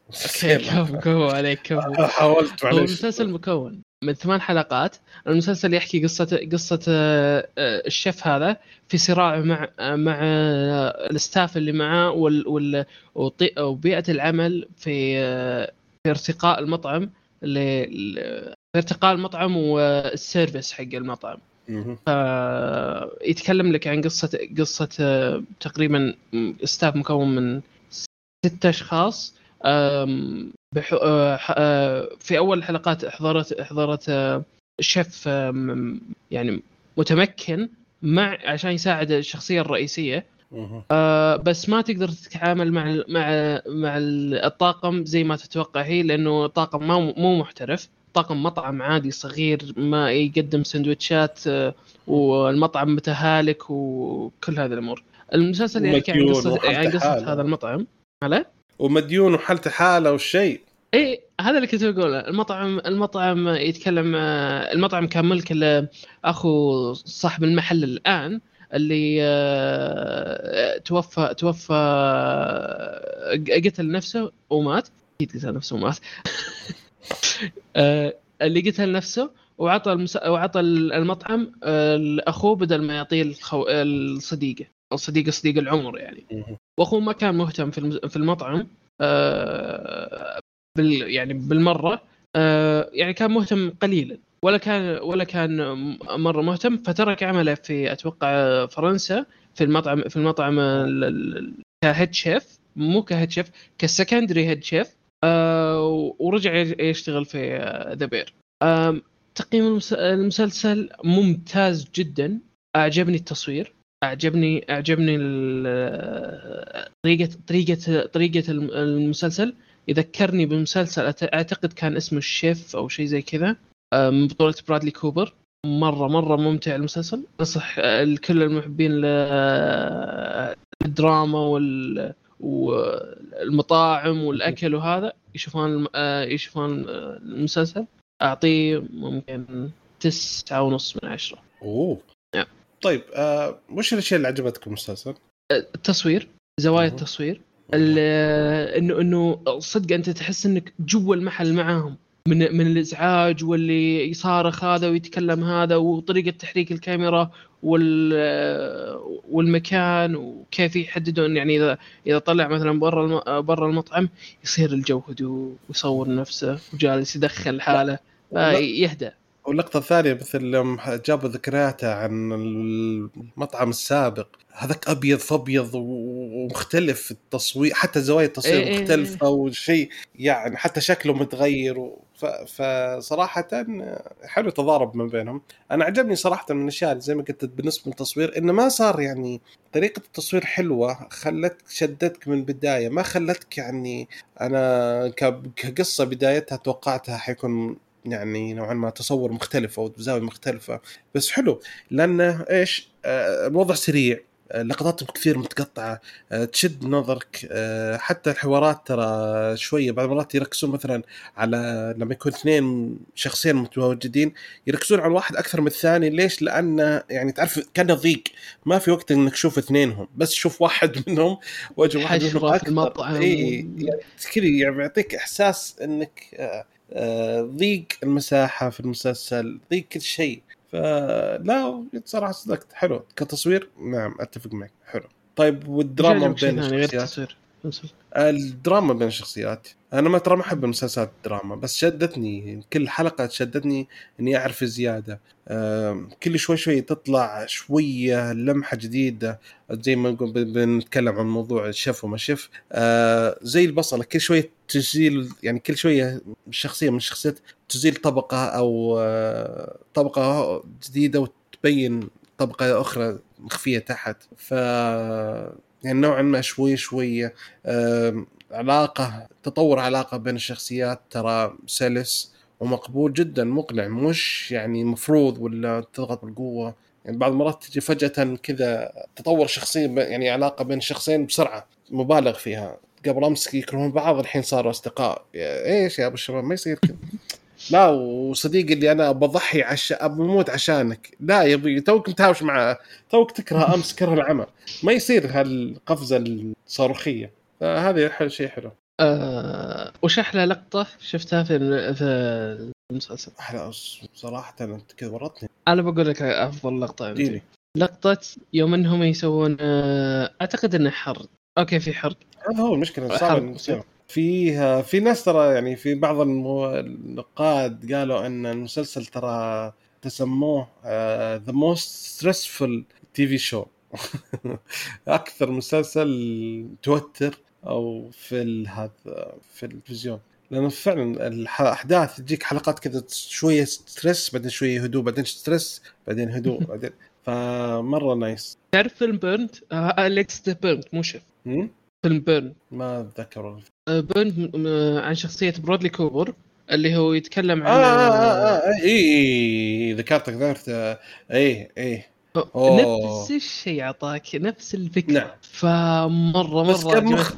كفو عليك حاولت هو معليش. المسلسل مكون. من ثمان حلقات. المسلسل يحكي قصة قصة آه، آه، الشيف هذا في صراع مع آه، مع ال staff اللي معاه وال وبيئة العمل في في ارتقاء المطعم في ارتقاء المطعم وال service حق المطعم. يتكلم لك عن قصة قصة تقريبا staff مكون من ستة أشخاص بح... آه، آه، في أول الحلقات حضرت حضرت آه، شيف يعني متمكن مع عشان يساعد الشخصية الرئيسية. مهم. آه، بس ما تقدر تتعامل مع ال- مع مع ال- الطاقم زي ما تتوقع هي لأنه طاقم ما مو محترف. طاقم مطعم عادي صغير ما يقدم سندوتشات آه، والمطعم متهالك وكل هذه الأمور. المسلسل يحكي عن ومديون قصه عن قصة. هذا المطعم. هلا ومديون وحالته حالة والشيء. اي هذا اللي كنت بقوله. المطعم المطعم يتكلم المطعم كان ملك أخو صاحب المحل الآن اللي آه، توفى توفى قتل نفسه ومات. أكيد قتل نفسه ومات. آه، اللي قتل نفسه وعطى المس... وعطى المطعم آه، لأخوه بدل ما يعطيه الخو... الصديقة. الصديقه صديق العمر يعني. وأخوه ما كان مهتم في في المطعم بال... يعني بالمرة يعني كان مهتم قليلا. ولا كان ولا كان مرة مهتم فترك عمله في أتوقع فرنسا في المطعم في المطعم ك head chef مو ك head chef ك secondary head chef آه ورجع يشتغل في The Bear آه تقييم المسلسل ممتاز جدا. أعجبني التصوير. أعجبني أعجبني طريقة طريقة طريقة المسلسل. يذكرني بمسلسل أعتقد كان اسمه الشيف أو شيء زي كذا من بطولة برادلي كوبر. مرة مرة ممتع المسلسل. أنصح لكل المحبين للدراما وال والمطاعم والأكل وهذا يشوفون يشوفون المسلسل. أعطيه ممكن تسعة ونص من عشرة. أوه. Yeah. طيب آه، وش الأشياء اللي عجبتك المسلسل؟ التصوير زوايا التصوير إنه إنه صدق أنت تحس إنك جوا المحل معاهم من من الإزعاج واللي يصارخ هذا ويتكلم هذا وطريقة تحريك الكاميرا وال والمكان وكيف يحددون يعني إذا إذا طلع مثلا برا برا المطعم يصير الجو هدوء ويصور نفسه وجالس يدخل حاله يهدى واللقطه الثانية مثل لما جابوا ذكرياته عن المطعم السابق. هذاك أبيض فأبيض ومختلف التصوير حتى زوايا التصوير إيه, إيه، مختلفة إيه وشيء يعني حتى شكله متغير فصراحة حلو تضارب ما بينهم. أنا عجبني صراحة من الأشياء زي ما قلت بالنسبة للتصوير انه ما صار يعني طريقة التصوير حلوة خلتك شدتك من البداية ما خلتك يعني أنا كقصة بدايتها توقعتها حيكون يعني نوعا ما تصور مختلف أو زاوية مختلفة. بس حلو لأنه إيش؟ آه الوضع سريع. لقطاتهم كثير متقطعة. آه، تشد نظرك. آه، حتى الحوارات ترى شوية بعض المرات يركزون مثلا على لما يكون اثنين شخصين متواجدين يركزون على واحد أكثر من الثاني. ليش؟ لأنه يعني تعرف كانه ضيق. ما في وقت إنك تشوف اثنينهم بس شوف واحد منهم وجه واحد منهم في المطعم اي يعني كذا يعني بيعطيك إحساس إنك آه، ضيق المساحة في المسلسل ضيق كل شيء. فلا صراحة صدقت. حلو. كتصوير؟ نعم أتفق معك. حلو. طيب والدراما بين الشخصيات؟ الدراما بين الشخصيات. أنا ما ترى ما أحب المسلسلات الدراما بس شدتني كل حلقة شدتني إني أعرف زيادة. كل شوي شوي تطلع شوية لمحة جديدة. زي ما نقول بنتكلم عن موضوع الشيف وما شيف. آه، زي البصلة كل شوية تزيل يعني كل شوية شخصية من الشخصيات تزيل طبقة أو آه، طبقة جديدة وتبين طبقة أخرى مخفية تحت. ف يعني نوعا ما شوي شوية علاقة تطور علاقة بين الشخصيات ترى سلس ومقبول جدا مقنع مش يعني مفروض ولا تضغط بالقوة. يعني بعض المرات تجي فجأة كذا تطور شخصية يعني علاقة بين شخصين بسرعة مبالغ فيها. قبل أمس يكرهون بعض الحين صاروا أصدقاء. إيش يا أبو الشباب ما يصير كذا. لا وصديقي اللي أنا بضحي عشان بموت عشانك. لا يبي توك متهاوش معه توك تكره أمس كره العمل ما يصير هالقفزة الصاروخية. فهذا حل شيء حلو. أه وش أحلى لقطة شفتها في في المسلسل؟ أحلى صراحة أنت كذا ورطني. أنا بقول لك أفضل لقطة عندي لقطة يوم إنهم يسوون أه أعتقد إنه حرق. أوكي في حرق. هذا هو المشكلة صعب فيها في ناس ترى يعني في بعض النقاد قالوا إن المسلسل ترى تسموه the most stressful TV show أكثر مسلسل توتر أو في هذا في التلفزيون. لأنه فعلا الأحداث تجيك حلقات كذا شوية stress بعدين شوية هدوء بعدين stress بعدين هدوء بعدين. فمرة nice تعرف فيلم Burnt؟ اليكس Burnt مو شيف فيلم Burnt ما أتذكر أه، Burnt عن شخصية برادلي كوبر اللي هو يتكلم عن آه, آه, آه, آه اي اي ذكرتك ذكرت اي اي. نفس الشيء أعطاك نفس الفكرة نعم. فمرة مرة مخ...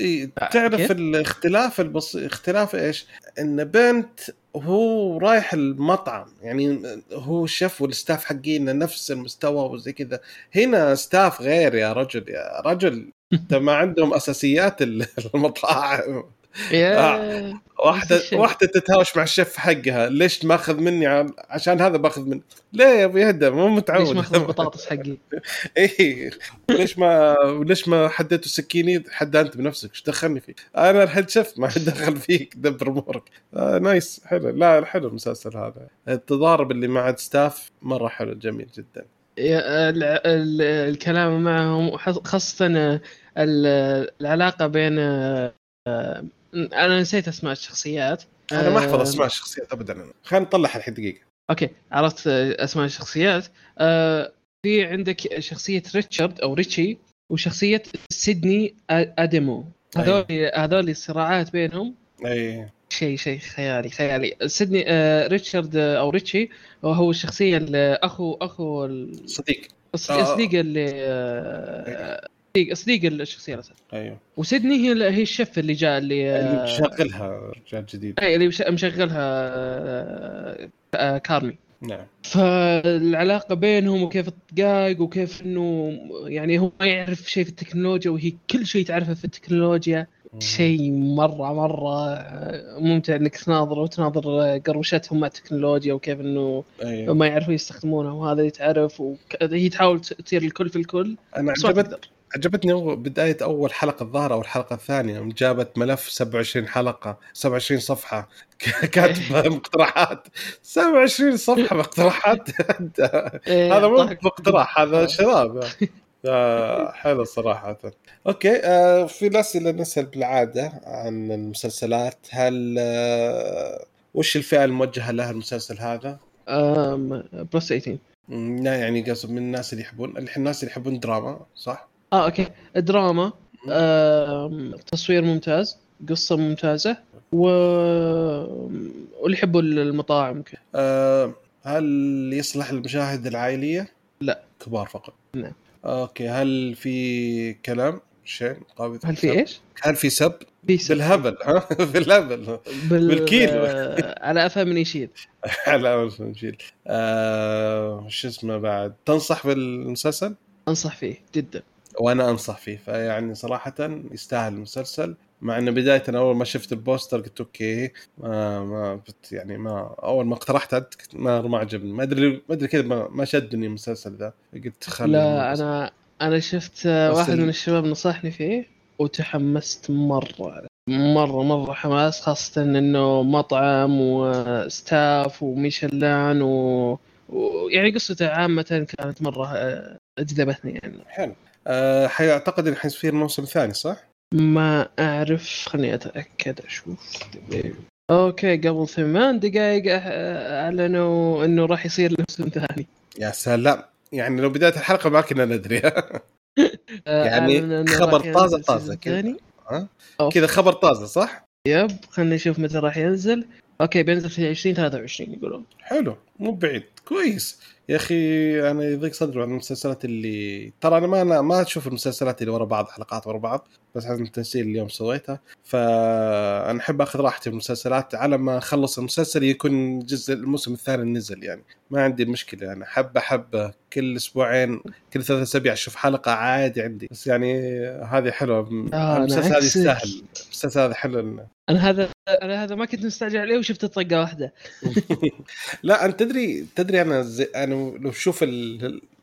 إيه تعرف الاختلاف البسيط اختلاف إيش؟ إن Burnt هو رايح المطعم يعني هو الشيف وال staff حقينا نفس المستوى وزي كذا هنا staff غير يا رجل يا رجل انت ما عندهم أساسيات المطاعم. آه. واحدة واحدة تتهاوش مع الشيف حقها. ليش ماخذ مني عشان هذا باخذ مني. ليه يا ابو يهدى مو متعود. ليش ماخذ البطاطس حقي؟ اي ليش ما ليش ما حديته سكيني حدى أنت بنفسك. إيش دخلني فيك؟ أنا ال head chef ما دخل فيك. دبر أمورك. آه nice. حلو. لا حلو المسلسل هذا. التضارب اللي مع staff مرة حلو. جميل جدا. الكلام معهم خاصة العلاقة بين آه، أنا نسيت أسماء الشخصيات. أنا ما أحفظ أسماء الشخصيات ابدا خلينا نطلع الحين دقيقة. أوكي عرفت أسماء الشخصيات. آه في عندك شخصية ريتشارد أو ريتشي وشخصية سيدني أديمو. هذول هذول الصراعات بينهم. أي. شيء شيء خيالي خيالي. سيدني آه ريتشارد أو ريتشي هو الشخصيه اللي أخو اخو الصديق الصديق اللي آه صديق صديق الشخصية الاساسيه أيوه. وسيدني هي هي الشيف اللي جاء اللي اللي مشغلها رجال جديد. أي اللي مشغلها آه، آه، كارمي. نعم. فالعلاقة بينهم وكيف الدقائق وكيف إنه يعني هو ما يعرف شيء في التكنولوجيا وهي كل شيء تعرفه في التكنولوجيا. شيء مرة مرة ممتع إنك تناظر وتناظر قروشتهم مع التكنولوجيا وكيف إنه أيوه. ما يعرفوا يستخدمونها وهذا يتعرف وهي تحاول تصير الكل في الكل. أنا عجبت عجبتني بداية أول حلقة الظاهر أو الحلقة الثانية جابت ملف 27 حلقة 27 صفحة. كاتبة مقترحات. 27 صفحة مقترحات. إيه، هذا مو مقترح هذا شباب. حلو صراحة. أوكي آه في الأسئلة نسأل بالعادة عن المسلسلات. هل آه وش الفئة الموجهة لها المسلسل هذا؟ plus 18 لا يعني قصد من الناس اللي يحبون الحين الناس اللي يحبون دراما صح؟ آه أوكي. دراما تصوير ممتاز قصة ممتازة و واللي يحبوا المطاعم آه هل يصلح للمشاهد العائلية؟ لا. كبار فقط. نعم. أوكي هل في كلام؟ شيء قابل هل في إيش؟ هل في سب؟ في سب. بالهبل ها؟ بالهبل. بال... بالكيلو على أفهم من يشيل على أفهم من يشيل آه شو اسمه بعد؟ تنصح بالمسلسل؟ أنصح فيه جدا. وأنا أنصح فيه فيعني صراحة يستاهل المسلسل. مع إنه بداية أول ما شفت ال poster قلت أوكي ما ما يعني ما أول ما اقترحت ما ما عجبني. ما أدري ما أدري كذا ما, ما شدني المسلسل ذا. قلت خلي لا أنا أنا شفت واحد من الشباب نصحني فيه وتحمست مرة مرة مرة حماس خاصة إنه مطعم وستاف وميشلان و... ويعني قصته عامة كانت مرة أجذبتني يعني. حلو. أه حيعتقد إنه حيصير الموسم الثاني صح؟ ما أعرف خليني أتأكد أشوف. أوكي قبل ثمان دقائق أعلنوا إنه راح يصير الموسم الثاني يا سلام. يعني لو بداية الحلقة ما كنا ندري. يعني خبر طازة طازة كذا. كذا خبر طازة صح؟ يب خلينا نشوف متى راح ينزل. أوكي بينزل في 2023 يقولون. حلو مو بعيد. كويس. يا أخي أنا يضيق صدري عن المسلسلات اللي ترى أنا ما أنا ما أشوف المسلسلات اللي ورا بعض حلقات ورا بعض. بس عن التنسيق اليوم سويتها فأنا أحب أخذ راحتي في المسلسلات على ما أخلص المسلسل يكون جزء الموسم الثاني نزل يعني. ما عندي مشكلة يعني حبه حبه كل أسبوعين كل ثلاثة أسابيع أشوف حلقة عادي عندي. بس يعني هذه حلوة. آه المسلسل هذا يستاهل المسلسل هذا حلو أنا هذا أنا هذا ما كنت مستعجل عليه وشفت طقه واحدة. لا أنت تدري تدري أنا زي أنا لو شوف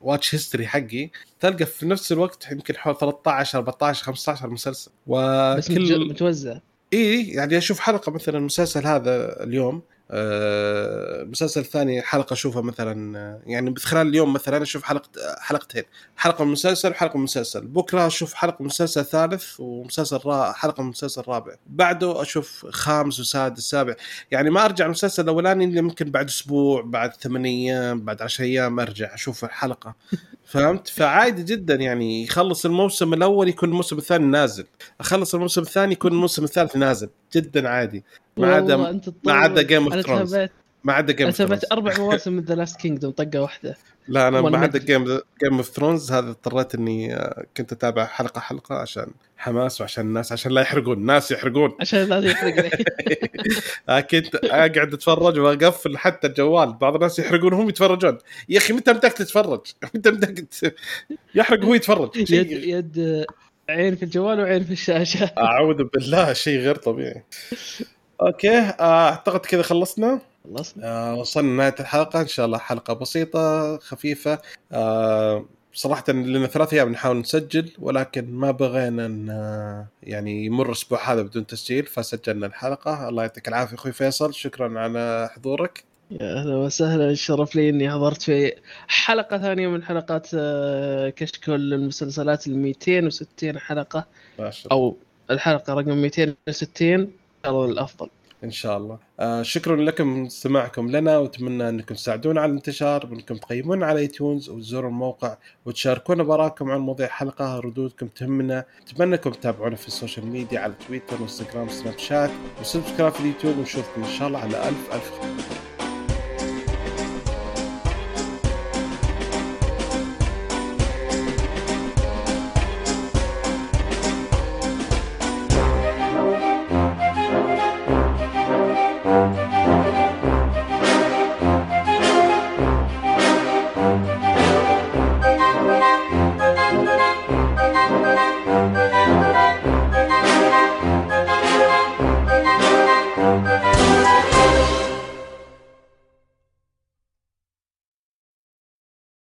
الواتش هيستوري حقي تلقى في نفس الوقت يمكن حول 13 14 15 مسلسل وكل متوزع. اي يعني أشوف حلقة مثلا المسلسل هذا اليوم المسلسل الثاني حلقة أشوفها مثلا يعني خلال اليوم مثلا أشوف حلقة حلقتين. حلقة من مسلسل وحلقه من مسلسل. بكرة أشوف حلقة من مسلسل ثالث ومسلسل را... حلقة من مسلسل رابع. بعده أشوف خامس وسادس سابع. يعني ما أرجع المسلسل الأولاني إلا يمكن بعد أسبوع بعد ثمان أيام بعد 10 أيام أرجع أشوف الحلقة. فهمت؟ فعادي جدا يعني يخلص الموسم الأول يكون الموسم الثاني نازل. أخلص الموسم الثاني يكون الموسم الثالث نازل. جدا عادي. ما عدا ما عدا Game of Thrones ما عدا Game بس أربع مواسم من The Last Kingdom طقة واحدة. لا أنا ما عدا. Game Game of Thrones هذا اضطريت إني آه، كنت أتابع حلقة حلقة عشان حماس وعشان الناس عشان لا يحرقون الناس يحرقون. عشان لازم يحرق آه، كنت أقعد أتفرج وأقفل حتى الجوال بعض الناس يحرقون وهم يتفرجون. يا أخي متى بدك تتفرج؟ متى بدك يحرق وهو يتفرج. يد يد عين في الجوال وعين في الشاشة. أعوذ بالله شيء غير طبيعي. أوكي آه، أعتقد كذا خلصنا. خلصنا؟ آه، وصلنا لنهاية الحلقة. إن شاء الله حلقة بسيطة خفيفة. آه، صراحة لنا ثلاث أيام نحاول نسجل ولكن ما بغينا إن آه، يعني يمر الأسبوع هذا بدون تسجيل فسجلنا الحلقة. الله يعطيك العافية أخوي فيصل. شكرا على حضورك. يا أهلا وسهلا. الشرف لي إني حضرت في حلقة ثانية من حلقات آه، كشكول المسلسلات ال 260 حلقة. ما شاء الله. أو الحلقة رقم 260 ان شاء الله الأفضل. إن شاء الله. آه شكرا لكم استماعكم لنا وأتمنى أنكم تساعدونا على الانتشار وأنكم تقيمونا على iTunes وتزوروا الموقع وتشاركونا بآرائكم عن مواضيع الحلقة ردودكم تهمنا. أتمنى أنكم تتابعونا في ال social media على تويتر وانستغرام وسناب شات و subscribe في اليوتيوب ونشوفكم إن شاء الله على ألف ألف خير.